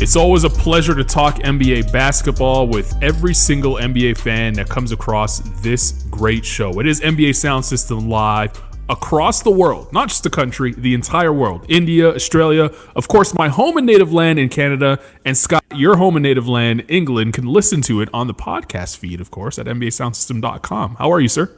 It's always a pleasure to talk NBA basketball with every single NBA fan that comes across this great show. It is NBA Sound System Live across the world, not just the country, the entire world. India, Australia, of course, my home and native land in Canada, and Scott, your home and native land, England, can listen to it on the podcast feed, of course, at NBASoundSystem.com. How are you, sir?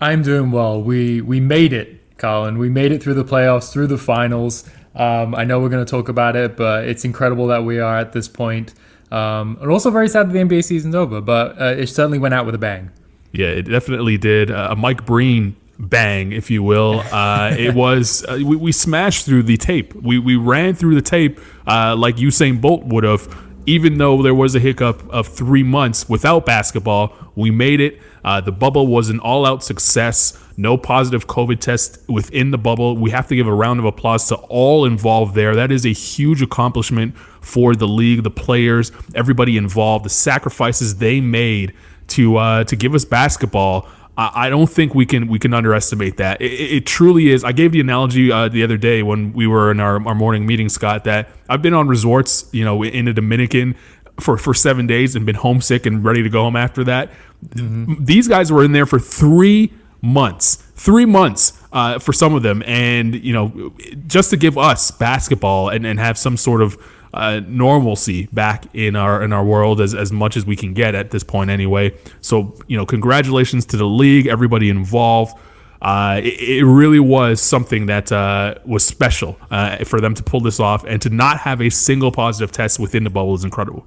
I'm doing well. We we made it, Colin. We made it through the playoffs, through the finals. Um, I know we're going to talk about it, but it's incredible that we are at this point. Um, and also very sad that the NBA season's over, but uh, it certainly went out with a bang. Yeah, it definitely did. Uh, a Mike Breen bang, if you will. Uh, it was uh, we, we, smashed through the tape. We we ran through the tape uh, like Usain Bolt would have. Even though there was a hiccup of three months without basketball, we made it. Uh, the bubble was an all-out success. No positive COVID test within the bubble. We have to give a round of applause to all involved there. That is a huge accomplishment for the league, the players, everybody involved, the sacrifices they made to uh, to give us basketball. I don't think we can we can underestimate that. It, it truly is. I gave the analogy uh, the other day when we were in our, our morning meeting, Scott, that I've been on resorts, you know, in the Dominican for, for seven days and been homesick and ready to go home after that. Mm-hmm. These guys were in there for three months, three months uh, for some of them, and you know, just to give us basketball and, and have some sort of uh, normalcy back in our in our world as, as much as we can get at this point anyway. So you know, congratulations to the league, everybody involved. Uh, it, it, really was something that uh, was special uh, for them to pull this off and to not have a single positive test within the bubble is incredible.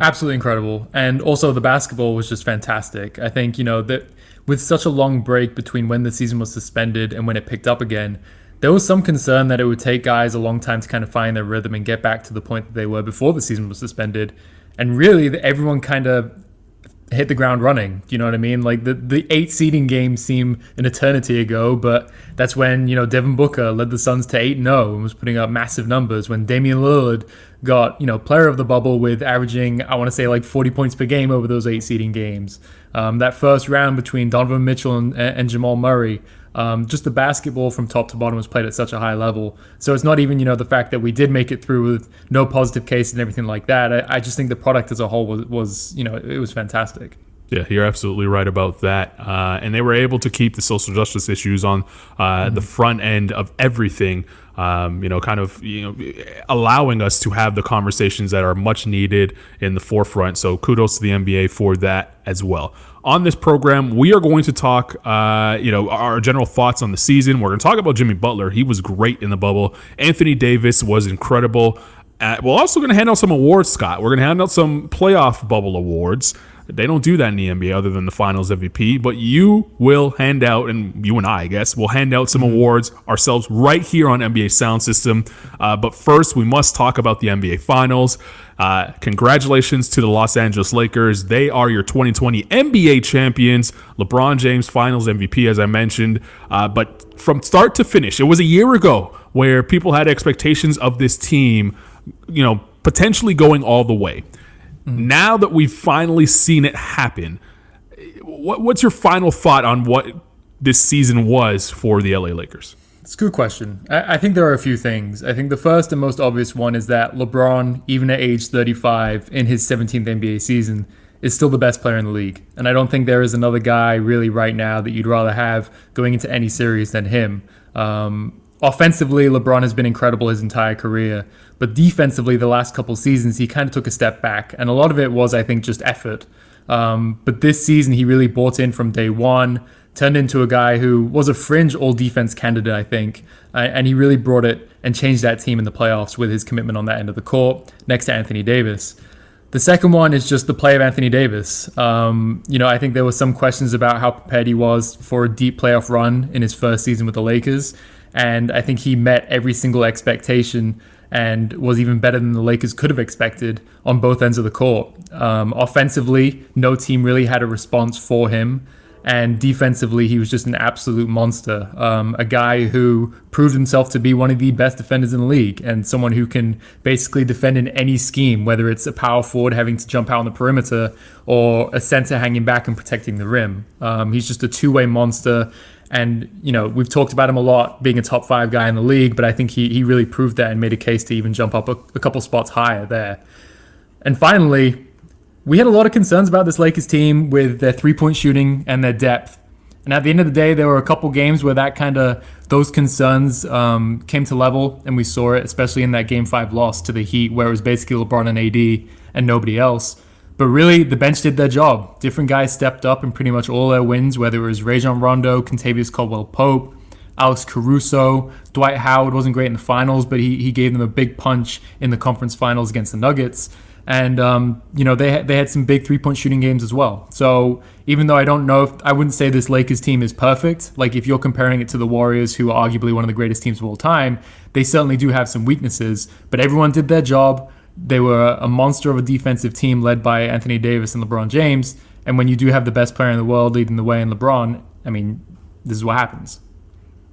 Absolutely incredible, and also the basketball was just fantastic. I think you know that with such a long break between when the season was suspended and when it picked up again, there was some concern that it would take guys a long time to kind of find their rhythm and get back to the point that they were before the season was suspended. And really, everyone kind of hit the ground running. You know what I mean? Like the, the eight seeding games seem an eternity ago, but that's when, you know, Devin Booker led the Suns to 8 0 and was putting up massive numbers. When Damian Lillard got, you know, player of the bubble with averaging, I want to say, like 40 points per game over those eight seeding games. Um, that first round between Donovan Mitchell and, and Jamal Murray um, just the basketball from top to bottom was played at such a high level. So it's not even you know the fact that we did make it through with no positive cases and everything like that. I, I just think the product as a whole was, was you know it was fantastic. Yeah, you're absolutely right about that. Uh, and they were able to keep the social justice issues on uh, mm-hmm. the front end of everything. Um, you know, kind of you know allowing us to have the conversations that are much needed in the forefront. So kudos to the NBA for that as well on this program, we are going to talk, uh, you know, our general thoughts on the season. We're going to talk about Jimmy Butler. He was great in the bubble. Anthony Davis was incredible. Uh, we're also going to hand out some awards, Scott. We're going to hand out some playoff bubble awards. They don't do that in the NBA other than the finals MVP, but you will hand out, and you and I, I guess, will hand out some awards ourselves right here on NBA Sound System. Uh, but first, we must talk about the NBA Finals. Uh, congratulations to the Los Angeles Lakers. They are your 2020 NBA champions. LeBron James Finals MVP, as I mentioned. Uh, but from start to finish, it was a year ago where people had expectations of this team, you know, potentially going all the way. Now that we've finally seen it happen, what, what's your final thought on what this season was for the LA Lakers? It's a good question. I, I think there are a few things. I think the first and most obvious one is that LeBron, even at age 35 in his 17th NBA season, is still the best player in the league. And I don't think there is another guy really right now that you'd rather have going into any series than him. Um, offensively, LeBron has been incredible his entire career. But defensively, the last couple seasons, he kind of took a step back. And a lot of it was, I think, just effort. Um, but this season, he really bought in from day one, turned into a guy who was a fringe all defense candidate, I think. Uh, and he really brought it and changed that team in the playoffs with his commitment on that end of the court next to Anthony Davis. The second one is just the play of Anthony Davis. Um, you know, I think there were some questions about how prepared he was for a deep playoff run in his first season with the Lakers. And I think he met every single expectation and was even better than the Lakers could have expected on both ends of the court. Um, offensively, no team really had a response for him. And defensively, he was just an absolute monster. Um, a guy who proved himself to be one of the best defenders in the league and someone who can basically defend in any scheme, whether it's a power forward having to jump out on the perimeter or a center hanging back and protecting the rim. Um, he's just a two way monster. And, you know, we've talked about him a lot being a top five guy in the league, but I think he, he really proved that and made a case to even jump up a, a couple spots higher there. And finally, we had a lot of concerns about this Lakers team with their three point shooting and their depth. And at the end of the day, there were a couple games where that kind of those concerns um, came to level, and we saw it, especially in that Game Five loss to the Heat, where it was basically LeBron and AD and nobody else. But really, the bench did their job. Different guys stepped up in pretty much all their wins, whether it was Rajon Rondo, Kentavious Caldwell Pope, Alex Caruso, Dwight Howard wasn't great in the finals, but he, he gave them a big punch in the conference finals against the Nuggets and um, you know they they had some big three point shooting games as well. So even though I don't know if I wouldn't say this Lakers team is perfect, like if you're comparing it to the Warriors, who are arguably one of the greatest teams of all time, they certainly do have some weaknesses. But everyone did their job. They were a monster of a defensive team led by Anthony Davis and LeBron James. And when you do have the best player in the world leading the way in LeBron, I mean, this is what happens.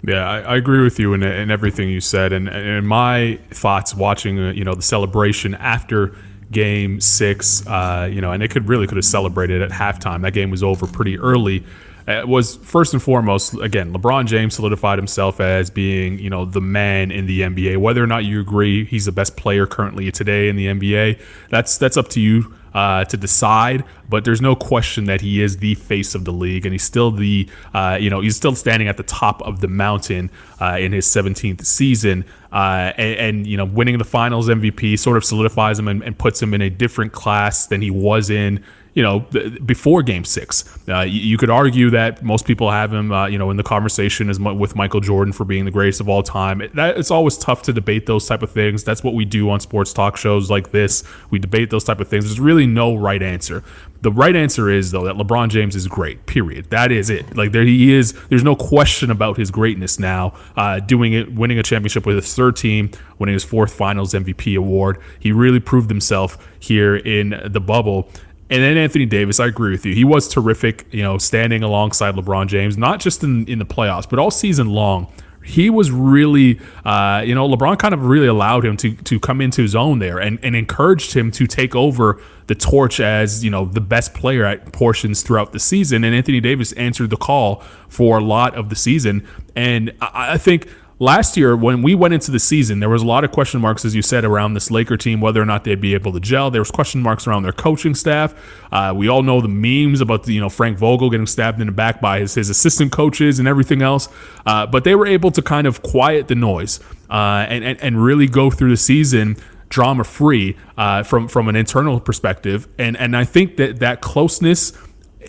Yeah, I, I, agree with you in, in everything you said, and, and my thoughts watching, uh, you know, the celebration after game six, uh, you know, and it could really could have celebrated at halftime. That game was over pretty early. It was first and foremost again LeBron James solidified himself as being you know the man in the NBA. Whether or not you agree he's the best player currently today in the NBA, that's that's up to you uh, to decide. But there's no question that he is the face of the league, and he's still the uh, you know he's still standing at the top of the mountain uh, in his 17th season. Uh, and, and, you know, winning the Finals MVP sort of solidifies him and, and puts him in a different class than he was in you know, before Game Six. Uh, you, could argue that most people have him, uh, you know, in the conversation as with Michael Jordan for being the greatest of all time. That, it's always tough to debate those type of things. That's what we do on sports talk shows like this. We debate those type of things. There's really no right answer. The right answer is though that LeBron James is great. Period. That is it. Like there he is. There's no question about his greatness now. Uh, doing it, winning a championship with his third team, winning his fourth Finals MVP award. He really proved himself here in the bubble. And then Anthony Davis, I agree with you. He was terrific, you know, standing alongside LeBron James, not just in, in the playoffs, but all season long. He was really, uh, you know, LeBron kind of really allowed him to to come into his own there and, and encouraged him to take over the torch as, you know, the best player at portions throughout the season. And Anthony Davis answered the call for a lot of the season. And I, I think last year when we went into the season there was a lot of question marks as you said around this laker team whether or not they'd be able to gel. There was question marks around their coaching staff. Uh, we all know the memes about the, you know frank vogel getting stabbed in the back by his, his assistant coaches and everything else. Uh, but they were able to kind of quiet the noise uh, and, and, and really go through the season drama free uh, from from an internal perspective. And and I think that that closeness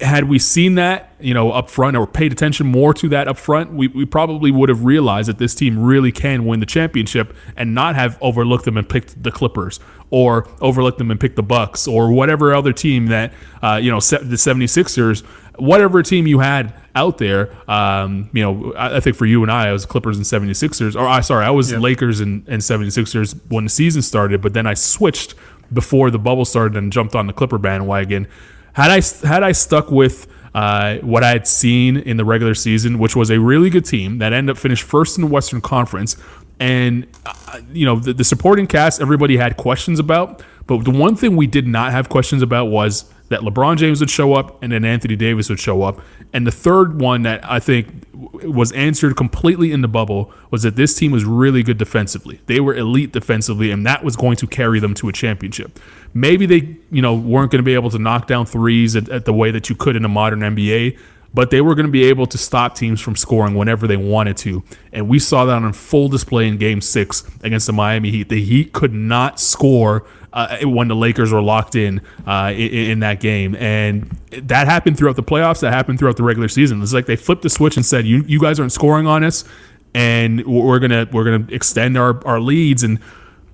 had we seen that, you know, up front or paid attention more to that up front, we, we probably would have realized that this team really can win the championship and not have overlooked them and picked the Clippers or overlooked them and picked the Bucks or whatever other team that, uh, you know, the 76ers, whatever team you had out there, um, you know, I, I, think for you and I, I was Clippers and 76ers, or I, sorry, I was yep. Lakers and, and 76ers when the season started, but then I switched before the bubble started and jumped on the Clipper bandwagon had I had I stuck with uh, what I had seen in the regular season, which was a really good team that ended up finished first in the Western Conference, and uh, you know the, the supporting cast, everybody had questions about, but the one thing we did not have questions about was that LeBron James would show up and then Anthony Davis would show up. And the third one that I think was answered completely in the bubble was that this team was really good defensively. They were elite defensively, and that was going to carry them to a championship. Maybe they, you know, weren't going to be able to knock down threes at, at the way that you could in a modern NBA, but they were going to be able to stop teams from scoring whenever they wanted to. And we saw that on full display in game six against the Miami Heat. The Heat could not score uh, when the Lakers were locked in, uh, in, in that game, and that happened throughout the playoffs. That happened throughout the regular season. It's like they flipped the switch and said, "You you guys aren't scoring on us, and we're gonna we're gonna extend our our leads." And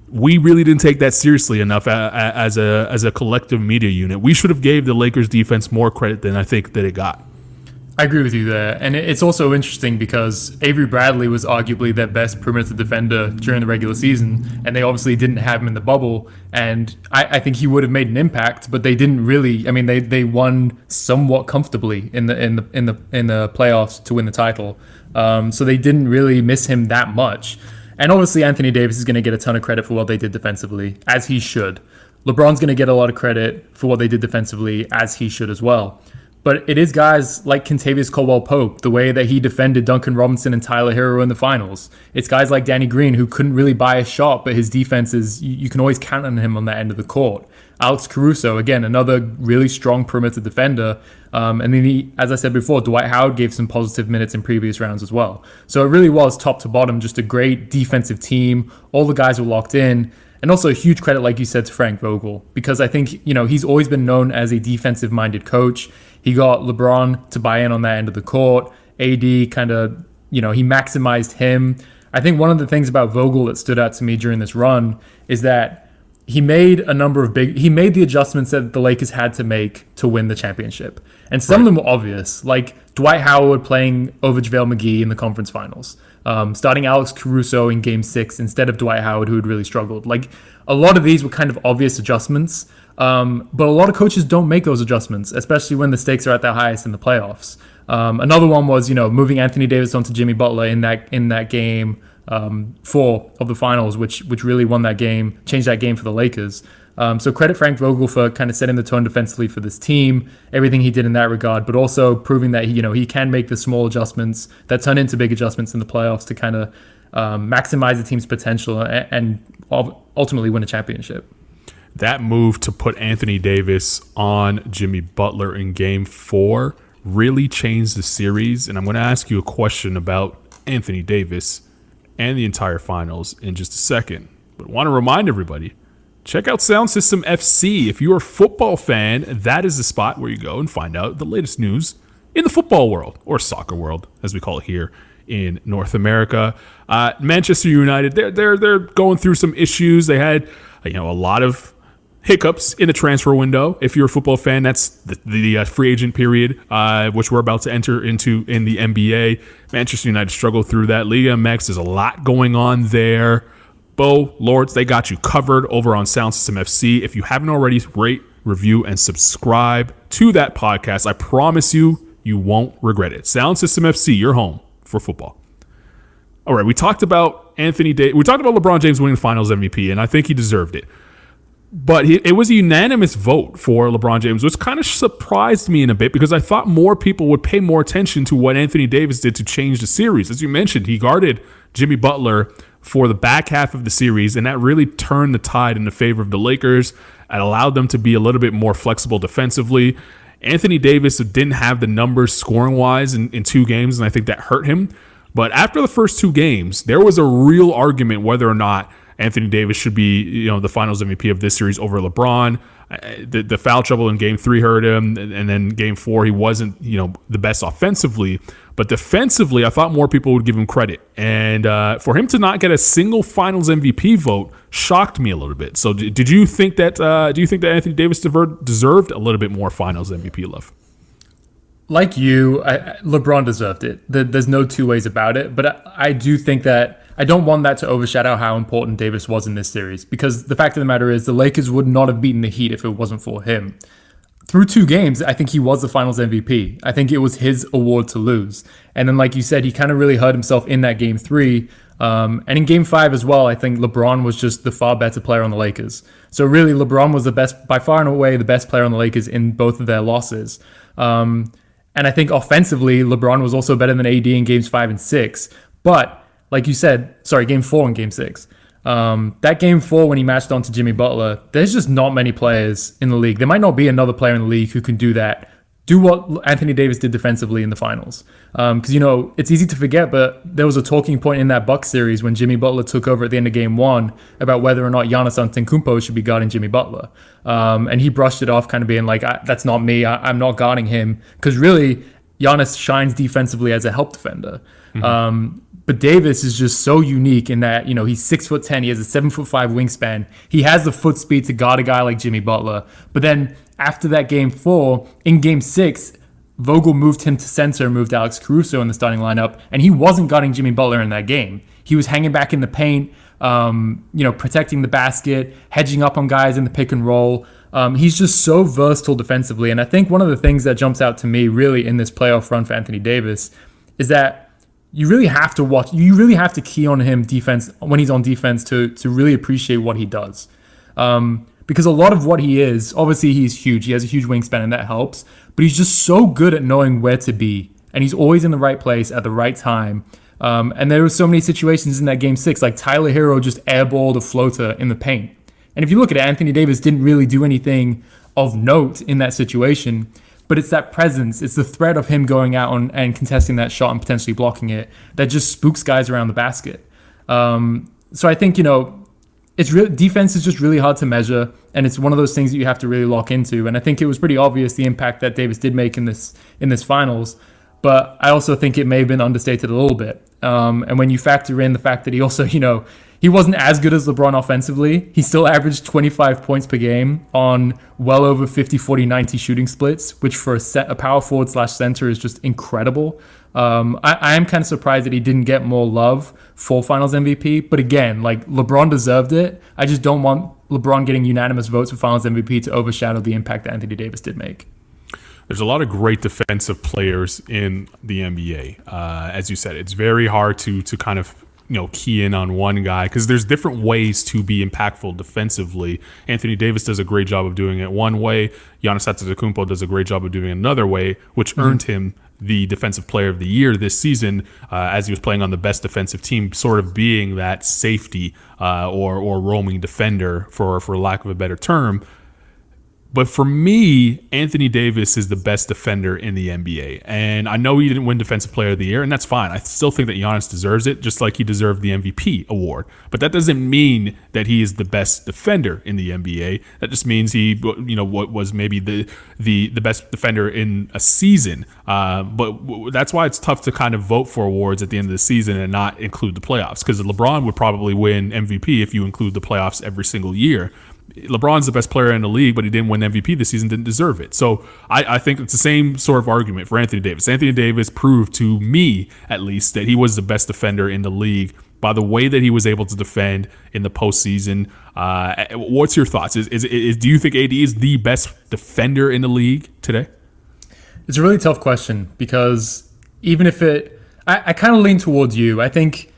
we really didn't take that seriously enough as a as a collective media unit. We should have gave the Lakers defense more credit than I think that it got. I agree with you there. And it's also interesting because Avery Bradley was arguably their best perimeter defender during the regular season, and they obviously didn't have him in the bubble. And I, I, think he would have made an impact, but they didn't really. I mean, they, they won somewhat comfortably in the in the in the in the playoffs to win the title. Um, so they didn't really miss him that much. And obviously, Anthony Davis is going to get a ton of credit for what they did defensively, as he should. LeBron's going to get a lot of credit for what they did defensively, as he should as well. But it is guys like Kentavious Caldwell Pope, the way that he defended Duncan Robinson and Tyler Herro in the finals. It's guys like Danny Green who couldn't really buy a shot, but his defense is, you, you can always count on him on that end of the court. Alex Caruso, again, another really strong perimeter defender. Um, and then, he, as I said before, Dwight Howard gave some positive minutes in previous rounds as well. So it really was top to bottom, just a great defensive team. All the guys were locked in. And also a huge credit, like you said, to Frank Vogel, because I think, you know, he's always been known as a defensive minded coach. He got LeBron to buy in on that end of the court. AD kind of, you know, he maximized him. I think one of the things about Vogel that stood out to me during this run is that he made a number of big he made the adjustments that the Lakers had to make to win the championship. And some right. of them were obvious, like Dwight Howard playing over JaVale McGee in the conference finals. Um, starting Alex Caruso in game six instead of Dwight Howard, who had really struggled. Like a lot of these were kind of obvious adjustments. Um, but a lot of coaches don't make those adjustments, especially when the stakes are at their highest in the playoffs. Um, another one was, you know, moving Anthony Davis onto Jimmy Butler in that in that game um, four of the finals, which which really won that game, changed that game for the Lakers. Um, so credit Frank Vogel for kind of setting the tone defensively for this team, everything he did in that regard, but also proving that he, you know he can make the small adjustments that turn into big adjustments in the playoffs to kind of um, maximize the team's potential and, and ultimately win a championship that move to put Anthony Davis on Jimmy Butler in game four really changed the series. And I'm going to ask you a question about Anthony Davis and the entire finals in just a second. But I want to remind everybody check out Sound System FC. If you're a football fan, that is the spot where you go and find out the latest news in the football world or soccer world, as we call it here in North America. Uh, Manchester United, they're, they're, they're going through some issues. They had you know a lot of hiccups in the transfer window. If you're a football fan, that's the, the uh, free agent period, uh, which we're about to enter into in the NBA. Manchester United struggled through that. Liga MX, there's a lot going on there. Bo, Lords, they got you covered over on Sound System FC. If you haven't already, rate, review, and subscribe to that podcast. I promise you, you won't regret it. Sound System FC, your home for football. All right, we talked about Anthony Day. We talked about LeBron James winning the Finals MVP, and I think he deserved it but he, it was a unanimous vote for LeBron James, which kind of surprised me in a bit because I thought more people would pay more attention to what Anthony Davis did to change the series. As you mentioned, he guarded Jimmy Butler for the back half of the series, and that really turned the tide in the favor of the Lakers and allowed them to be a little bit more flexible defensively. Anthony Davis didn't have the numbers scoring wise in, in two games, and I think that hurt him. But after the first two games, there was a real argument whether or not Anthony Davis should be, you know, the Finals MVP of this series over LeBron. The, the foul trouble in Game Three hurt him, and then Game Four he wasn't, you know, the best offensively, but defensively, I thought more people would give him credit. And uh, for him to not get a single Finals MVP vote shocked me a little bit. So, did you think that? Uh, do you think that Anthony Davis deserved a little bit more Finals MVP love? Like you, I, LeBron deserved it. There's no two ways about it. But I, I do think that I don't want that to overshadow how important Davis was in this series because the fact of the matter is the Lakers would not have beaten the Heat if it wasn't for him. Through two games, I think he was the finals MVP. I think it was his award to lose. And then, like you said, he kind of really hurt himself in that game three. Um, and in game five as well, I think LeBron was just the far better player on the Lakers. So, really, LeBron was the best, by far and away, the best player on the Lakers in both of their losses. Um, and I think offensively, LeBron was also better than AD in games five and six. But like you said, sorry, game four and game six. Um, that game four when he matched on to Jimmy Butler, there's just not many players in the league. There might not be another player in the league who can do that. Do what Anthony Davis did defensively in the finals. Because, um, you know, it's easy to forget, but there was a talking point in that Bucks series when Jimmy Butler took over at the end of game one about whether or not Giannis Antetokounmpo should be guarding Jimmy Butler. Um, and he brushed it off, kind of being like, that's not me. I- am not guarding him. Because really, Giannis shines defensively as a help defender. Mm-hmm. Um, but Davis is just so unique in that, you know, he's six foot 10. He has a seven foot five wingspan. He has the foot speed to guard a guy like Jimmy Butler. But then after that game four, in game six, Vogel moved him to center, moved Alex Caruso in the starting lineup, and he wasn't guarding Jimmy Butler in that game. He was hanging back in the paint, um, you know, protecting the basket, hedging up on guys in the pick and roll. Um, he's just so versatile defensively. And I think one of the things that jumps out to me really in this playoff run for Anthony Davis is that you really have to watch, you really have to key on him defense when he's on defense to, to really appreciate what he does. Um, because a lot of what he is, obviously he's huge. He has a huge wingspan and that helps, but he's just so good at knowing where to be. And he's always in the right place at the right time. Um, and there were so many situations in that game six, like Tyler Herro just airballed a floater in the paint. And if you look at it, Anthony Davis didn't really do anything of note in that situation, but it's that presence, it's the threat of him going out on, and contesting that shot and potentially blocking it that just spooks guys around the basket. Um, so I think, you know, it's really defense is just really hard to measure and it's one of those things that you have to really lock into and i think it was pretty obvious the impact that davis did make in this in this finals but i also think it may have been understated a little bit um, and when you factor in the fact that he also you know he wasn't as good as LeBron offensively. He still averaged 25 points per game on well over 50, 40, 90 shooting splits, which for a, set, a power forward slash center is just incredible. Um, I, I, am kind of surprised that he didn't get more love for Finals MVP. But again, like LeBron deserved it. I just don't want LeBron getting unanimous votes for Finals MVP to overshadow the impact that Anthony Davis did make. There's a lot of great defensive players in the NBA. Uh, as you said, it's very hard to to kind of you know key in on one guy because there's different ways to be impactful defensively. Anthony Davis does a great job of doing it one way. Giannis Antetokounmpo does a great job of doing it another way, which mm-hmm. earned him the defensive player of the year this season uh, as he was playing on the best defensive team, sort of being that safety uh, or or roaming defender for for lack of a better term. But for me, Anthony Davis is the best defender in the NBA. And I know he didn't win Defensive Player of the Year, and that's fine. I still think that Giannis deserves it, just like he deserved the MVP award. But that doesn't mean that he is the best defender in the NBA. That just means he, you know, what was maybe the the the best defender in a season. Uh, but that's why it's tough to kind of vote for awards at the end of the season and not include the playoffs. Because LeBron would probably win MVP if you include the playoffs every single year. LeBron's the best player in the league, but he didn't win MVP this season, didn't deserve it. So I, I, think it's the same sort of argument for Anthony Davis. Anthony Davis proved to me, at least, that he was the best defender in the league by the way that he was able to defend in the postseason. Uh, what's your thoughts? Is, is, is, do you think AD is the best defender in the league today? It's a really tough question because even if it, I, I kind of lean towards you. I think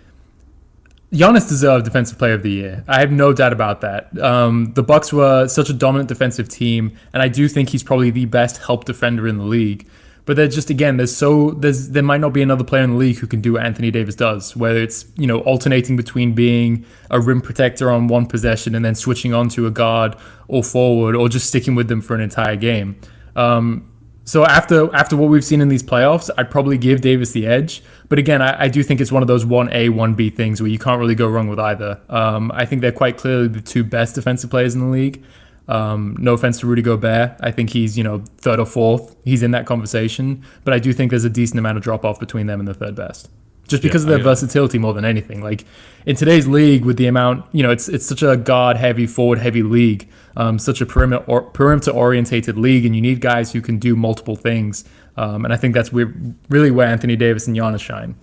Giannis deserved Defensive Player of the Year. I have no doubt about that. Um, the Bucks were such a dominant defensive team, and I do think he's probably the best help defender in the league. But there's just again, there's so there's there might not be another player in the league who can do what Anthony Davis does, whether it's you know alternating between being a rim protector on one possession and then switching on to a guard or forward, or just sticking with them for an entire game. Um, so after after what we've seen in these playoffs, I'd probably give Davis the edge. But again, I, I do think it's one of those one A one B things where you can't really go wrong with either. Um, I think they're quite clearly the two best defensive players in the league. Um, no offense to Rudy Gobert, I think he's you know third or fourth. He's in that conversation, but I do think there's a decent amount of drop off between them and the third best just because yeah, of their versatility more than anything. Like in today's league, with the amount, you know, it's it's such a guard heavy, forward heavy league, um, such a perimeter or, perimeter orientated league, and you need guys who can do multiple things. Um, and I think that's where, really where Anthony Davis and Giannis shine.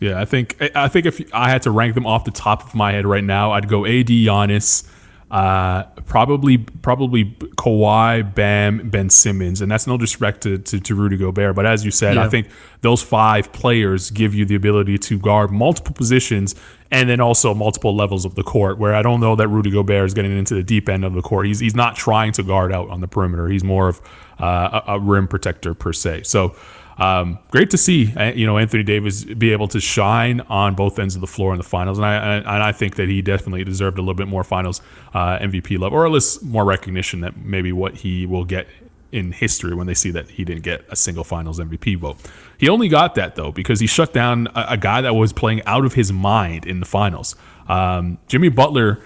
Yeah, I think I think if I had to rank them off the top of my head right now, I'd go AD, Giannis, uh, probably probably Kawhi, Bam, Ben Simmons, and that's no disrespect to, to, to Rudy Gobert. But as you said, yeah. I think those five players give you the ability to guard multiple positions and then also multiple levels of the court. Where I don't know that Rudy Gobert is getting into the deep end of the court. He's he's not trying to guard out on the perimeter. He's more of uh, a, a rim protector per se. So um, great to see uh, you know Anthony Davis be able to shine on both ends of the floor in the finals, and I and I think that he definitely deserved a little bit more finals uh, MVP love, or at least more recognition that maybe what he will get in history when they see that he didn't get a single finals MVP vote. He only got that though because he shut down a, a guy that was playing out of his mind in the finals. Um, Jimmy Butler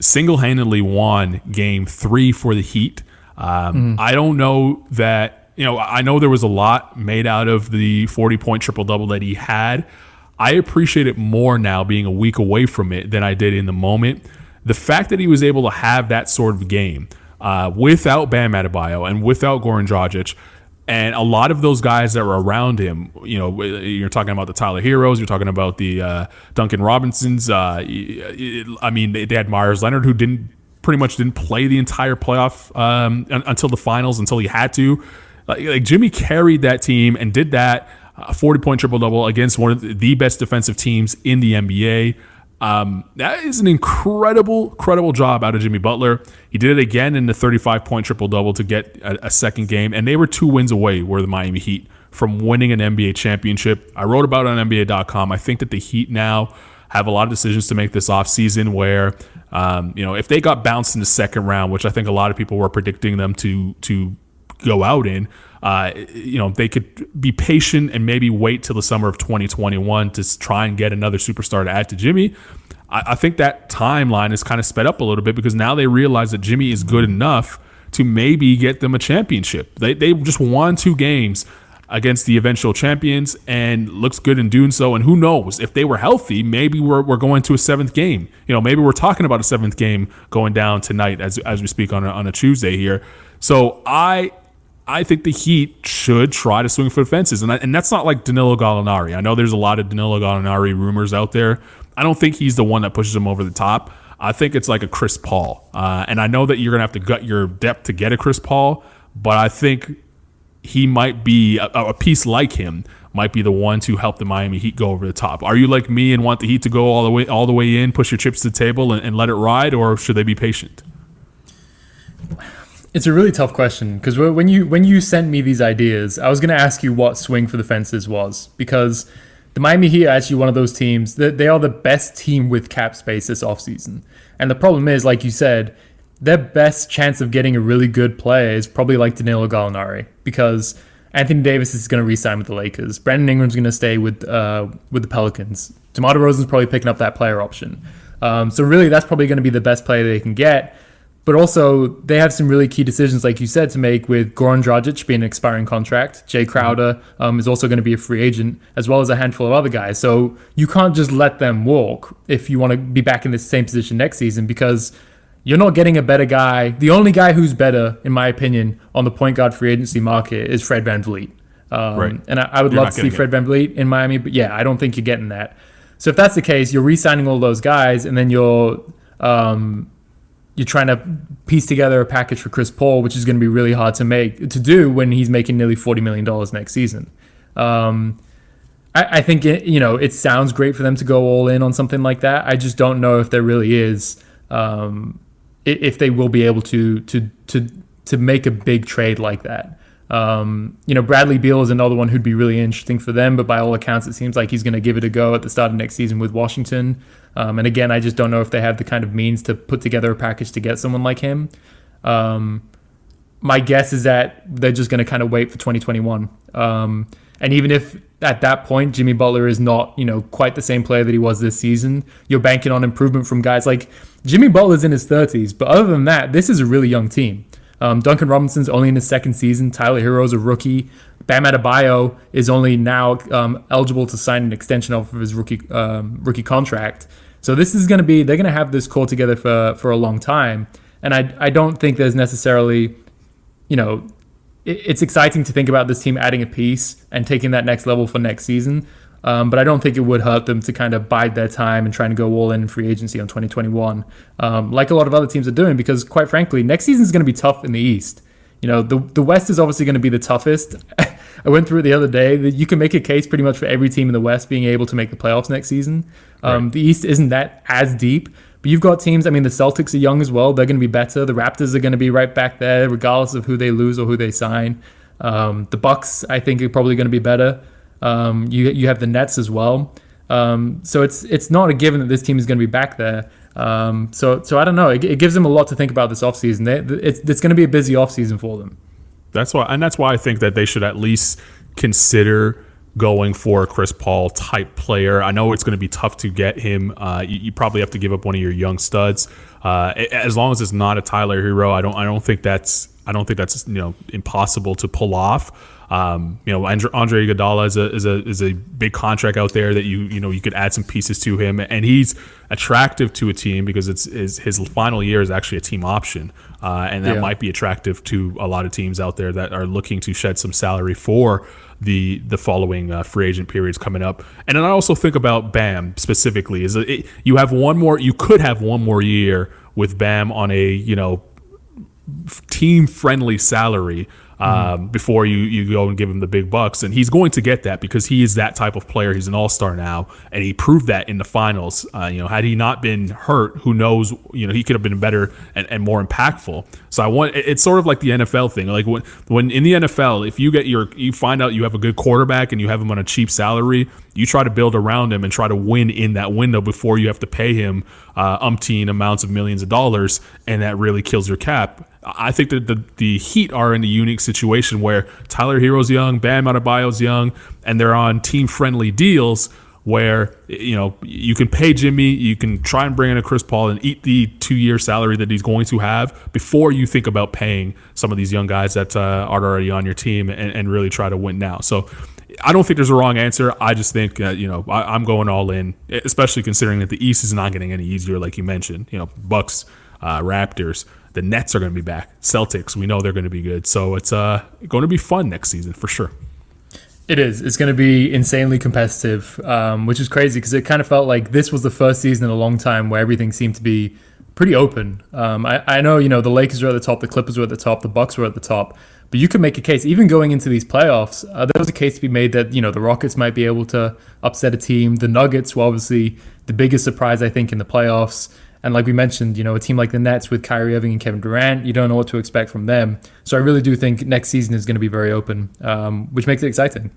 single handedly won game three for the Heat. Um, mm. I don't know that you know, I know there was a lot made out of the 40 point triple double that he had. I appreciate it more now being a week away from it than I did in the moment. The fact that he was able to have that sort of game uh, without Bam Adebayo and without Goran Dragic, And a lot of those guys that were around him, you know, you're talking about the Tyler Herros, you're talking about the uh, Duncan Robinsons. Uh, I mean, they, had Meyers Leonard, who didn't pretty much didn't play the entire playoff um, until the finals, until he had to. Like, like Jimmy carried that team and did that a 40 point triple double against one of the best defensive teams in the NBA. Um, that is an incredible, incredible job out of Jimmy Butler. He did it again in the 35 point triple double to get a, a, second game, and they were two wins away, were the Miami Heat, from winning an NBA championship. I wrote about it on NBA.com. I think that the Heat now have a lot of decisions to make this offseason where, um, you know, if they got bounced in the second round, which I think a lot of people were predicting them to, to go out in, uh, you know, they could be patient and maybe wait till the summer of 2021 to try and get another superstar to add to Jimmy. I, I think that timeline is kind of sped up a little bit because now they realize that Jimmy is good enough to maybe get them a championship. They, they just won two games against the eventual champions and looks good in doing so. And who knows if they were healthy, maybe we're, we're going to a seventh game. You know, maybe we're talking about a seventh game going down tonight as, as we speak on a, on a Tuesday here. So I I think the Heat should try to swing for the fences, and I, and that's not like Danilo Gallinari. I know there's a lot of Danilo Gallinari rumors out there. I don't think he's the one that pushes him over the top. I think it's like a Chris Paul, uh, and I know that you're gonna have to gut your depth to get a Chris Paul, but I think he might be a, a piece like him might be the one to help the Miami Heat go over the top. Are you like me and want the Heat to go all the way all the way in, push your chips to the table, and, and let it ride, or should they be patient? It's a really tough question because when you when you sent me these ideas, I was going to ask you what swing for the fences was because the Miami Heat are actually one of those teams that they are the best team with cap space this offseason. And the problem is, like you said, their best chance of getting a really good player is probably like Danilo Gallinari because Anthony Davis is going to re-sign with the Lakers. Brandon Ingram's going to stay with uh, with the Pelicans. DeMar DeRozan's probably picking up that player option. Um, so really, that's probably going to be the best player they can get. But also, they have some really key decisions, like you said, to make with Goran Dragic being an expiring contract. Jae Crowder um, is also going to be a free agent, as well as a handful of other guys. So you can't just let them walk if you want to be back in the same position next season because you're not getting a better guy. The only guy who's better, in my opinion, on the point guard free agency market is Fred VanVleet. Um, right. And I, I would you're love to see Fred VanVleet in Miami, but yeah, I don't think you're getting that. So if that's the case, you're re signing all those guys, and then you're. Um, you're trying to piece together a package for Chris Paul, which is going to be really hard to make to do when he's making nearly forty million dollars next season. Um, I, I, think it, you know it sounds great for them to go all in on something like that. I just don't know if there really is um, if they will be able to to to to make a big trade like that. Um, you know, Bradley Beal is another one who'd be really interesting for them, but by all accounts, it seems like he's going to give it a go at the start of next season with Washington. Um, and again, I just don't know if they have the kind of means to put together a package to get someone like him. Um, my guess is that they're just going to kind of wait for 2021. Um, and even if at that point Jimmy Butler is not, you know, quite the same player that he was this season, you're banking on improvement from guys like Jimmy Butler's in his 30s. But other than that, this is a really young team. Um, Duncan Robinson's only in his second season. Tyler Herro's a rookie. Bam Adebayo is only now um, eligible to sign an extension off of his rookie um, rookie contract. So this is going to be they're going to have this core together for for a long time. And I I don't think there's necessarily, you know, it, it's exciting to think about this team adding a piece and taking that next level for next season. Um, but I don't think it would hurt them to kind of bide their time and trying to go all in in free agency on 2021, um, like a lot of other teams are doing. Because quite frankly, next season is going to be tough in the East. You know, the the West is obviously going to be the toughest. I went through it the other day. That you can make a case pretty much for every team in the West being able to make the playoffs next season. Um, right. The East isn't that as deep, but you've got teams. I mean, the Celtics are young as well. They're going to be better. The Raptors are going to be right back there, regardless of who they lose or who they sign. Um, the Bucks, I think, are probably going to be better. Um, you you have the Nets as well. Um, so it's it's not a given that this team is going to be back there. Um, so so I don't know. It, it, gives them a lot to think about this offseason. They, it's it's going to be a busy offseason for them. That's why, and that's why I think that they should at least consider going for a Chris Paul type player. I know it's going to be tough to get him. Uh, you, you, probably have to give up one of your young studs. Uh, as long as it's not a Tyler Herro, I don't I don't think that's I don't think that's you know impossible to pull off. Um, you know, Andre, Andre Iguodala is a, is a is a big contract out there that you you know you could add some pieces to him, and he's attractive to a team because it's his, his final year is actually a team option, uh, and that Yeah. might be attractive to a lot of teams out there that are looking to shed some salary for the the following uh, free agent periods coming up. And then I also think about Bam specifically. Is it, you have one more? You could have one more year with Bam on a you know team friendly salary um, before you, you go and give him the big bucks. And he's going to get that because he is that type of player. He's an all star now, and he proved that in the finals. Uh, you know, had he not been hurt, who knows? You know, he could have been better and, and more impactful. So I want it's sort of like the NFL thing. Like when when in the NFL, if you get your you find out you have a good quarterback and you have him on a cheap salary, you try to build around him and try to win in that window before you have to pay him uh, umpteen amounts of millions of dollars, and that really kills your cap. I think that the, the Heat are in a unique situation where Tyler Herro's young, Bam Adebayo's young, and they're on team friendly deals where you know you can pay Jimmy, you can try and bring in a Chris Paul and eat the two year salary that he's going to have before you think about paying some of these young guys that uh, are already on your team and, and really try to win now. So. I don't think there's a wrong answer. I just think you know I, I'm going all in, especially considering that the East is not getting any easier, like you mentioned. You know, Bucks, uh, Raptors, the Nets are going to be back. Celtics, we know they're going to be good. So it's uh, going to be fun next season for sure. It is. It's going to be insanely competitive, um, which is crazy because it kind of felt like this was the first season in a long time where everything seemed to be pretty open. Um, I, I know, you know, the Lakers were at the top, the Clippers were at the top, the Bucks were at the top, but you could make a case, even going into these playoffs, uh, there was a case to be made that, you know, the Rockets might be able to upset a team. The Nuggets were obviously the biggest surprise, I think, in the playoffs. And like we mentioned, you know, a team like the Nets with Kyrie Irving and Kevin Durant, you don't know what to expect from them. So I really do think next season is going to be very open, um, which makes it exciting.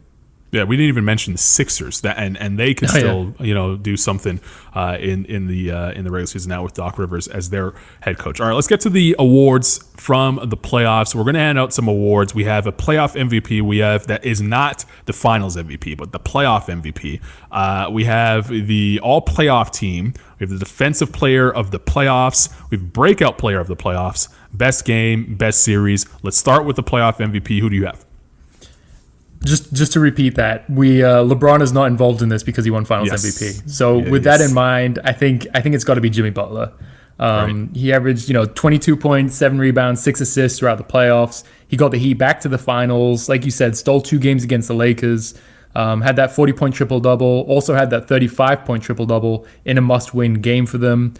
Yeah, we didn't even mention the Sixers that, and, and they could Oh, yeah. still you know do something uh, in in the uh, in the regular season now with Doc Rivers as their head coach. All right, let's get to the awards from the playoffs. We're going to hand out some awards. We have a playoff MVP. We have that is not the Finals MVP, but the playoff MVP. Uh, we have the All Playoff team. We have the Defensive Player of the playoffs. We have Breakout Player of the playoffs. Best game, best series. Let's start with the playoff MVP. Who do you have? Just just to repeat that we uh, LeBron is not involved in this because he won Finals Yes. MVP. So with that in mind, I think I think it's got to be Jimmy Butler. Um, He averaged you know 22 points, seven rebounds, six assists throughout the playoffs. He got the Heat back to the finals, like you said, stole two games against the Lakers. Um, had that 40 point triple double. Also had that 35 point triple double in a must win game for them.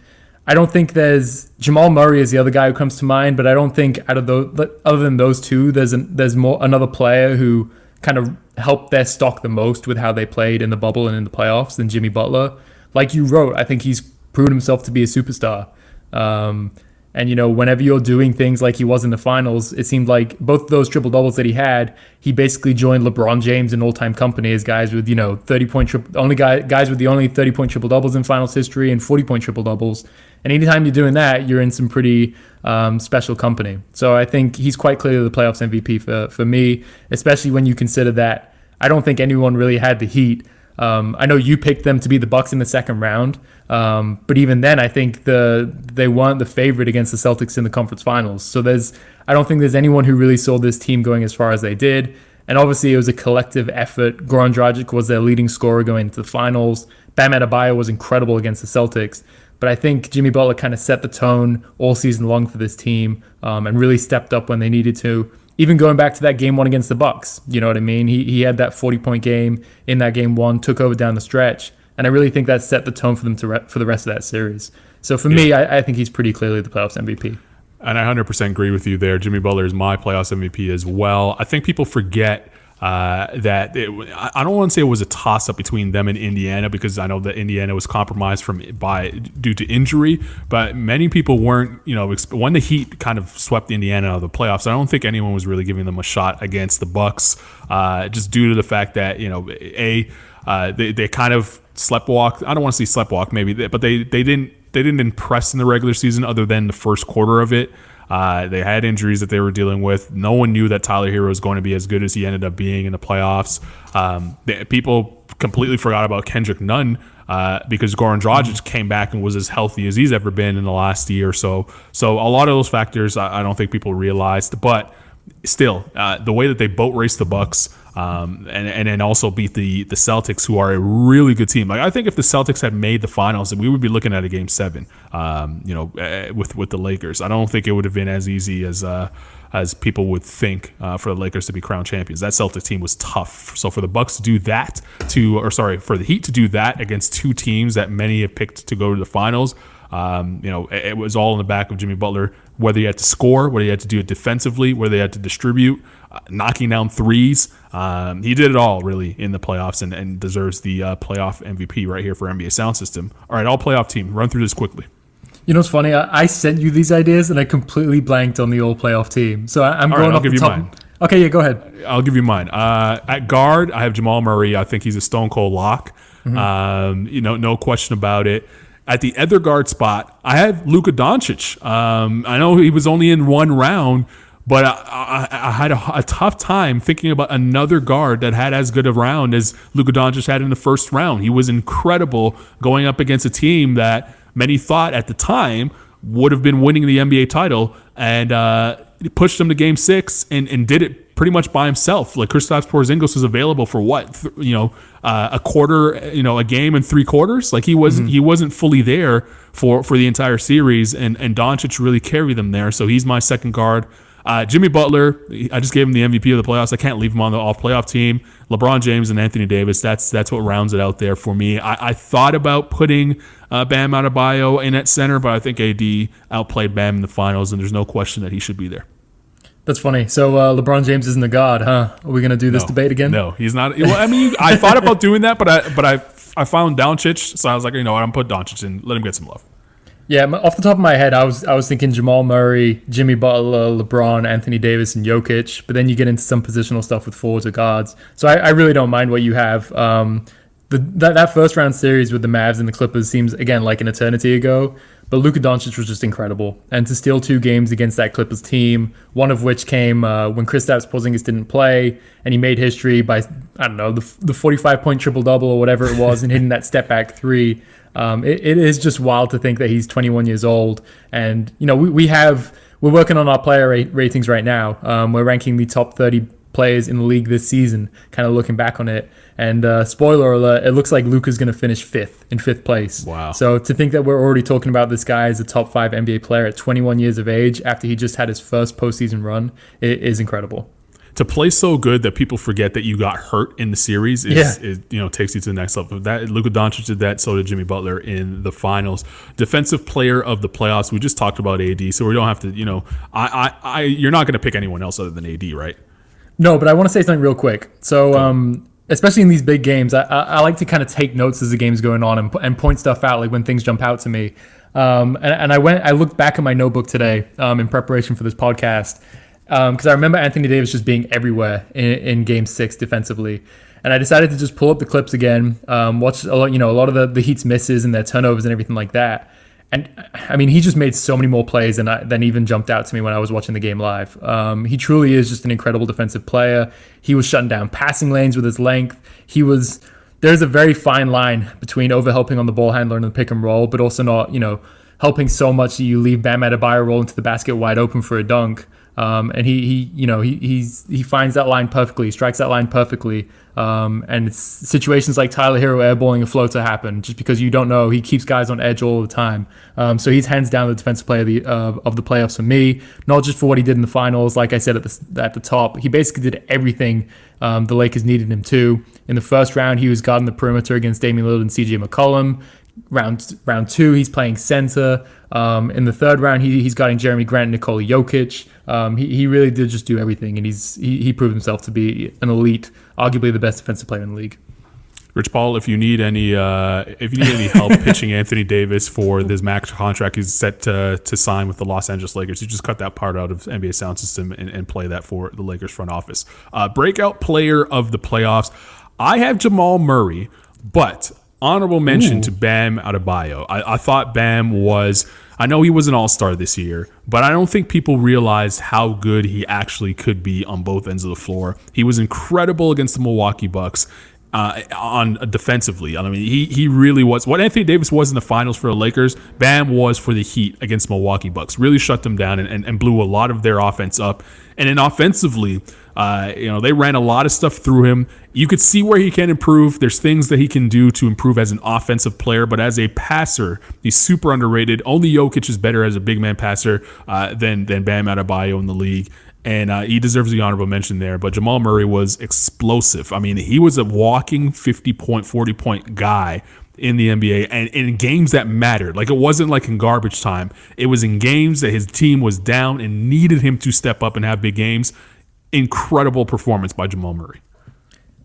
I don't think there's Jamal Murray is the other guy who comes to mind, but I don't think out of those, other than those two, there's an, there's more another player who kind of helped their stock the most with how they played in the bubble and in the playoffs than Jimmy Butler. Like you wrote, I think he's proven himself to be a superstar. Um, and you know, whenever you're doing things like he was in the finals, it seemed like both those triple doubles that he had, he basically joined LeBron James in all-time company as guys with you know 30 point triple only guy, guys with the only 30 point triple doubles in finals history and 40 point triple doubles. And anytime you're doing that, you're in some pretty um, special company. So I think he's quite clearly the playoffs MVP for for me, especially when you consider that I don't think anyone really had the Heat. Um, I know you picked them to be the Bucks in the second round, um, but even then, I think the they weren't the favorite against the Celtics in the conference finals. So there's, I don't think there's anyone who really saw this team going as far as they did. And obviously, it was a collective effort. Goran Dragic was their leading scorer going into the finals. Bam Adebayo was incredible against the Celtics. But I think Jimmy Butler kind of set the tone all season long for this team um, and really stepped up when they needed to even going back to that game one against the Bucks, you know what I mean? He he had that 40 point game in that game one, took over down the stretch, and I really think that set the tone for them to re- for the rest of that series. So for me, I, I think he's pretty clearly the playoffs MVP. And I 100% agree with you there. Jimmy Butler is my playoffs MVP as well. I think people forget uh, that it, I don't want to say it was a toss up between them and Indiana because I know that Indiana was compromised from by due to injury, but many people weren't. You know, when the Heat kind of swept Indiana out of the playoffs, I don't think anyone was really giving them a shot against the Bucks, uh, just due to the fact that you know a uh, they they kind of sleptwalk. I don't want to say sleptwalk, maybe, but they they didn't they didn't impress in the regular season other than the first quarter of it. Uh, they had injuries that they were dealing with. No one knew that Tyler Herro was going to be as good as he ended up being in the playoffs. Um, they, people completely forgot about Kendrick Nunn uh, because Goran Dragic came back and was as healthy as he's ever been in the last year or so. So a lot of those factors I, I don't think people realized, but still, uh, the way that they boat race the Bucks. Um, and and then also beat the the Celtics, who are a really good team. Like I think if the Celtics had made the finals, we would be looking at a game seven. Um, you know, uh, with with the Lakers, I don't think it would have been as easy as uh, as people would think uh, for the Lakers to be crowned champions. That Celtics team was tough. So for the Bucks to do that to, or sorry, for the Heat to do that against two teams that many have picked to go to the finals. Um, you know, it, it was all in the back of Jimmy Butler. Whether he had to score, whether he had to do it defensively, whether he had to distribute, uh, knocking down threes. Um, he did it all really in the playoffs and, and deserves the uh, playoff MVP right here for NBA Sound System. All right, all playoff team, run through this quickly. You know what's funny? I, I sent you these ideas and I completely blanked on the all playoff team. So I, am going right, I'll off give the you top. mine. Okay, yeah, go ahead. I'll give you mine. Uh, at guard, I have Jamal Murray. I think he's a stone cold lock. Um, you know, no question about it. At the other guard spot, I have Luka Doncic. Um, I know he was only in one round, but I, I, I had a, a tough time thinking about another guard that had as good a round as Luka Doncic had in the first round. He was incredible going up against a team that many thought at the time would have been winning the NBA title, and uh, pushed them to Game Six and, and did it pretty much by himself. Like Kristaps Porzingis was available for what th- you know uh, a quarter, you know, a game and three quarters. Like he wasn't he wasn't fully there for for the entire series, and and Doncic really carried them there. So he's my second guard. Uh, Jimmy Butler, I just gave him the MVP of the playoffs. I can't leave him on the off playoff team. LeBron James and Anthony Davis. That's that's what rounds it out there for me. I, I thought about putting uh, Bam Adebayo in at center, but I think AD outplayed Bam in the finals, and there's no question that he should be there. That's funny. So uh, LeBron James isn't a god, huh? Are we gonna do this No, debate again? No, he's not. Well, I mean, I thought about doing that, but I but I I found Doncic, so I was like, you know what, I'm put Doncic in, let him get some love. Yeah, off the top of my head, I was I was thinking Jamal Murray, Jimmy Butler, LeBron, Anthony Davis, and Jokic. But then you get into some positional stuff with forwards or guards. So I, I really don't mind what you have. Um, the that, that first round series with the Mavs and the Clippers seems again like an eternity ago. But Luka Doncic was just incredible, and to steal two games against that Clippers team, one of which came uh, when Kristaps Porzingis didn't play, and he made history by I don't know the the 45 point triple double or whatever it was, and hitting that step back three. Um, it, it is just wild to think that he's 21 years old, and you know we, we have we're working on our player ratings right now. Um, we're ranking the top 30 players in the league this season, kind of looking back on it. And uh, spoiler alert, it looks like Luka's going to finish fifth in fifth place. Wow. So to think that we're already talking about this guy as a top five NBA player at 21 years of age after he just had his first postseason run it is incredible. To play so good that people forget that you got hurt in the series is, Yeah. is you know takes you to the next level. That Luka Doncic did that, so did Jimmy Butler in the finals. Defensive player of the playoffs. We just talked about AD, so we don't have to. You know, I, I, I you're not going to pick anyone else other than AD, right? No, but I want to say something real quick. So, um, especially in these big games, I, I, I like to kind of take notes as the game's going on and, and point stuff out, like when things jump out to me. Um, and, and I went, I looked back at my notebook today um, in preparation for this podcast because I remember Anthony Davis just being everywhere in, in Game Six defensively. And I decided to just pull up the clips again, um, watch a lot, you know, a lot of the, the Heat's misses and their turnovers and everything like that. And I mean, he just made so many more plays than I, than even jumped out to me when I was watching the game live. Um, he truly is just an incredible defensive player. He was shutting down passing lanes with his length. He was there's a very fine line between overhelping on the ball handler and the pick and roll, but also not you know helping so much that you leave Bam Adebayo roll into the basket wide open for a dunk. Um, and he, he, you know, he, he's he finds that line perfectly, strikes that line perfectly. Um, and it's situations like Tyler Herro airballing a floater happen just because you don't know. He keeps guys on edge all the time. Um, so he's hands down the defensive player of the, uh, of the playoffs for me, not just for what he did in the finals. Like I said at the at the top, he basically did everything um, the Lakers needed him to. In the first round, he was guarding the perimeter against Damian Lillard and CJ McCollum round round two, he's playing center. Um, in the third round, he, he's guarding Jerami Grant and Nikola Jokic. Um, he, he really did just do everything, and he's he, he proved himself to be an elite, arguably the best defensive player in the league. Rich Paul, if you need any uh, if you need any help pitching Anthony Davis for this max contract he's set to, to sign with the Los Angeles Lakers, you just cut that part out of NBA sound system and, and play that for the Lakers front office. Uh, breakout player of the playoffs. I have Jamal Murray, but honorable mention to Bam Adebayo. I, I thought Bam was. I know he was an All Star this year, but I don't think people realized how good he actually could be on both ends of the floor. He was incredible against the Milwaukee Bucks uh, on defensively. I mean, he he really was what Anthony Davis was in the finals for the Lakers. Bam was for the Heat against Milwaukee Bucks. Really shut them down and, and, and blew a lot of their offense up. And then offensively, uh, you know, they ran a lot of stuff through him. You could see where he can improve. There's things that he can do to improve as an offensive player, but as a passer, he's super underrated. Only Jokic is better as a big man passer uh, than than Bam Adebayo in the league and uh, he deserves the honorable mention there. But Jamal Murray was explosive. I mean, he was a walking 50 point, 40 point guy in the NBA and in games that mattered. Like it wasn't like in garbage time. It was in games that his team was down and needed him to step up and have big games. Incredible performance by Jamal Murray.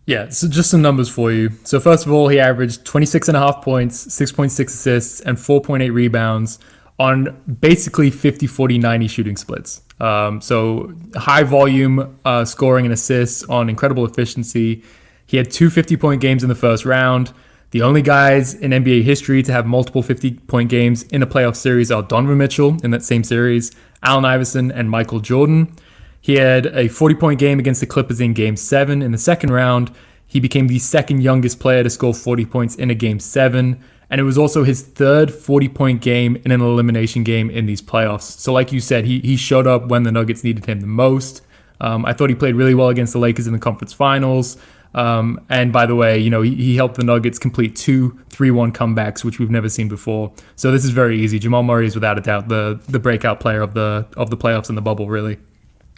Yeah, so just some numbers for you. So first of all, he averaged 26 and a half points, 6.6 assists, and 4.8 rebounds on basically 50 40 90 shooting splits. Um, so high volume uh, scoring and assists on incredible efficiency. He had two 50 point games in the first round. The only guys in NBA history to have multiple 50 point games in a playoff series are Donovan Mitchell in that same series, Allen Iverson, and Michael Jordan. He had a 40 point game against the Clippers in game seven. In the second round, he became the second youngest player to score 40 points in a game seven and it was also his third 40 point game in an elimination game in these playoffs. So, like you said, he, he showed up when the Nuggets needed him the most. Um, I thought he played really well against the Lakers in the conference finals. Um, and by the way, you know, he, he helped the Nuggets complete two 3 1 comebacks, which we've never seen before. So, this is very easy. Jamal Murray is without a doubt the, the breakout player of the, of the playoffs and the bubble, really.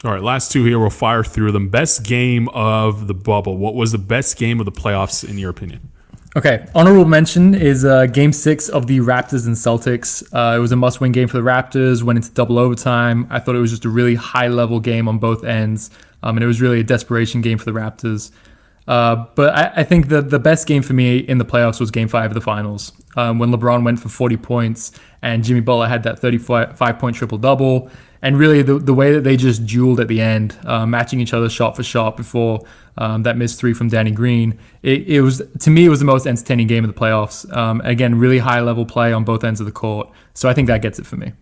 All right, last two here. We'll fire through them. Best game of the bubble. What was the best game of the playoffs, in your opinion? Okay, honorable mention is uh, Game Six of the Raptors and Celtics. Uh, it was a must-win game for the Raptors. Went into double overtime. I thought it was just a really high-level game on both ends, um, and it was really a desperation game for the Raptors. Uh, but I, I, think the the best game for me in the playoffs was Game Five of the Finals, um, when LeBron went for 40 points and Jimmy Butler had that 35 point triple double and really the, the way that they just dueled at the end, uh, matching each other shot for shot before um, that missed three from Danny Green, it, it, was to me it was the most entertaining game of the playoffs. Um, again, really high level play on both ends of the court, so I think that gets it for me.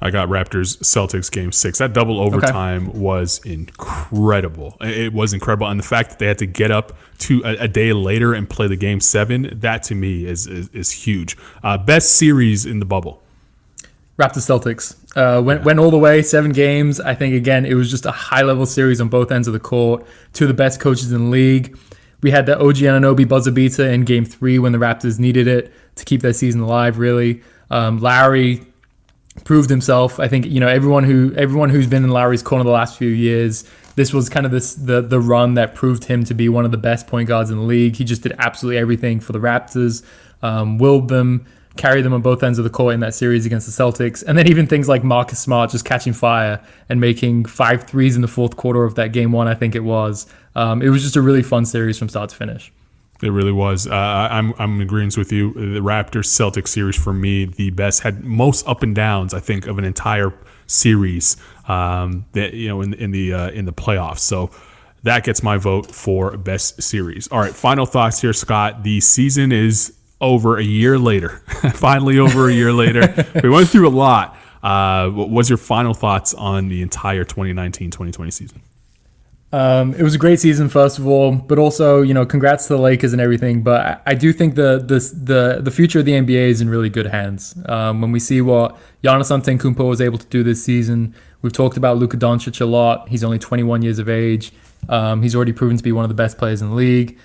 I got Raptors Celtics game six. That double overtime okay. was incredible. It was incredible, and the fact that they had to get up to a, a day later and play the game seven, that to me is is, is huge. Uh, best series in the bubble. Raptors Celtics. Uh, went went all the way, seven games. I think again it was just a high level series on both ends of the court. Two of the best coaches in the league. We had the OG Anunoby buzzer beater in Game Three when the Raptors needed it to keep their season alive. Really, um, Lowry proved himself. I think you know everyone who everyone who's been in Lowry's corner the last few years. This was kind of this the the run that proved him to be one of the best point guards in the league. He just did absolutely everything for the Raptors, um, willed them carry them on both ends of the court in that series against the Celtics. And then even things like Marcus Smart just catching fire and making five threes in the fourth quarter of that game one, I think it was. Um, it was just a really fun series from start to finish. It really was. Uh, I'm I'm in agreement with you. The Raptors Celtics series for me the best had most up and downs I think of an entire series um, that you know in in the uh, in the playoffs. So that gets my vote for best series. All right, final thoughts here, Scott. The season is over a year later. Finally, over a year later. we went through a lot. Uh, what was your final thoughts on the entire 2019 2020 season? Um, it was a great season, first of all, but also, you know, congrats to the Lakers and everything. But I, I do think the, the the the future of the NBA is in really good hands. Um, when we see what Giannis Antetokounmpo was able to do this season, we've talked about Luka Doncic a lot. He's only 21 years of age. Um, he's already proven to be one of the best players in the league.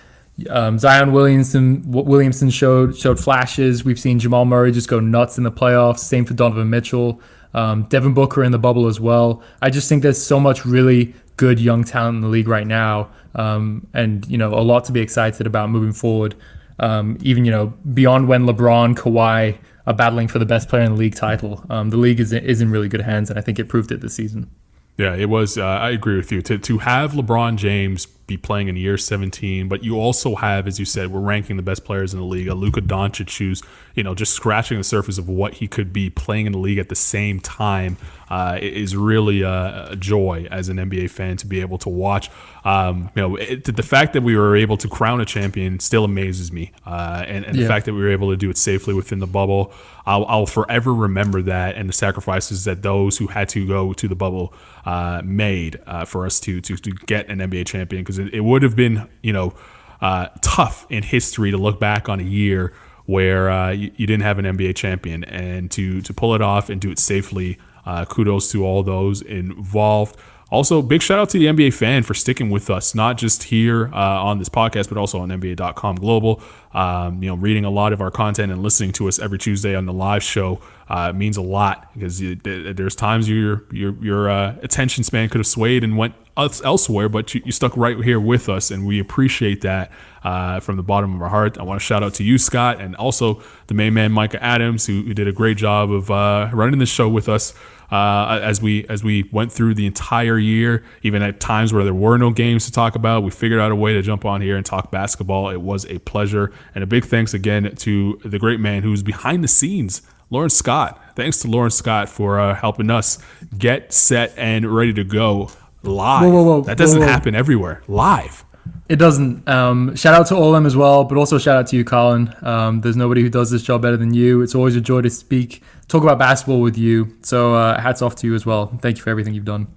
Um, Zion Williamson Williamson showed showed flashes. We've seen Jamal Murray just go nuts in the playoffs. Same for Donovan Mitchell, um, Devin Booker in the bubble as well. I just think there's so much really good young talent in the league right now, um, and you know a lot to be excited about moving forward. Um, even you know beyond when LeBron, Kawhi are battling for the best player in the league title, um, the league is is in really good hands, and I think it proved it this season. Yeah, it was. Uh, I agree with you. To to have LeBron James be playing in year 17, but you also have, as you said, we're ranking the best players in the league. A Luka Doncic, who's you know just scratching the surface of what he could be playing in the league at the same time, uh, is really a, a, joy as an NBA fan to be able to watch. Um, you know, it, the fact that we were able to crown a champion still amazes me, uh, and, and yeah. the fact that we were able to do it safely within the bubble. I'll, I'll, forever remember that and the sacrifices that those who had to go to the bubble uh, made uh, for us to, to to get an NBA champion because it, it would have been you know uh, tough in history to look back on a year where uh, you, you, didn't have an NBA champion, and to to pull it off and do it safely. Uh, kudos to all those involved. Also, big shout out to the NBA fan for sticking with us, not just here uh, on this podcast, but also on NBA.com global. Um, you know, reading a lot of our content and listening to us every Tuesday on the live show uh, means a lot because you, there's times your your your uh, attention span could have swayed and went elsewhere, but you, you, stuck right here with us, and we appreciate that uh, from the bottom of our heart. I want to shout out to you, Scott, and also the main man, Micah Adams, who, who did a great job of uh, running the show with us uh, as we as we went through the entire year. Even at times where there were no games to talk about, we figured out a way to jump on here and talk basketball. It was a pleasure, and a big thanks again to the great man who's behind the scenes. Lawrence Scott. Thanks to Lawrence Scott for uh, helping us get set and ready to go live. Whoa, whoa, whoa, that doesn't happen everywhere. Live. It doesn't. Um, shout out to all of them as well, but also shout out to you, Colin. Um, there's nobody who does this job better than you. It's always a joy to speak, talk about basketball with you. So uh, hats off to you as well. Thank you for everything you've done.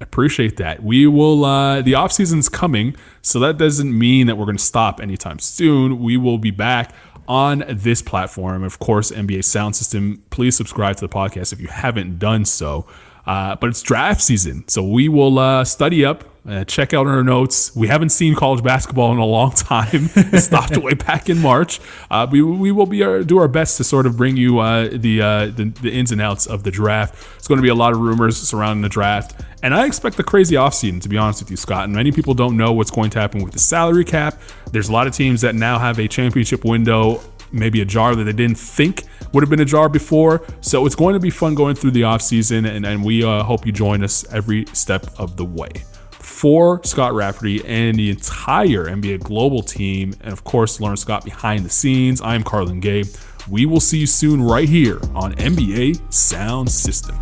Appreciate that. We will. Uh, the off season's coming, so that doesn't mean that we're going to stop anytime soon. We will be back on this platform. Of course, NBA Sound System. Please subscribe to the podcast if you haven't done so. Uh, but it's draft season, so we will uh, study up, uh, check out our notes. We haven't seen college basketball in a long time. it stopped way back in March. Uh, we, we will be our, uh, do our best to sort of bring you uh, the, the, the ins and outs of the draft. It's going to be a lot of rumors surrounding the draft, and I expect a crazy offseason, to be honest with you, Scott. And many people don't know what's going to happen with the salary cap. There's a lot of teams that now have a championship window maybe a jar that they didn't think would have been a jar before. So it's going to be fun going through the offseason, and, and we uh, hope you join us every step of the way. For Scott Rafferty and the entire NBA Global team, and of course, Lawrence Scott behind the scenes, I am Carlin Gay. We will see you soon right here on NBA Sound System.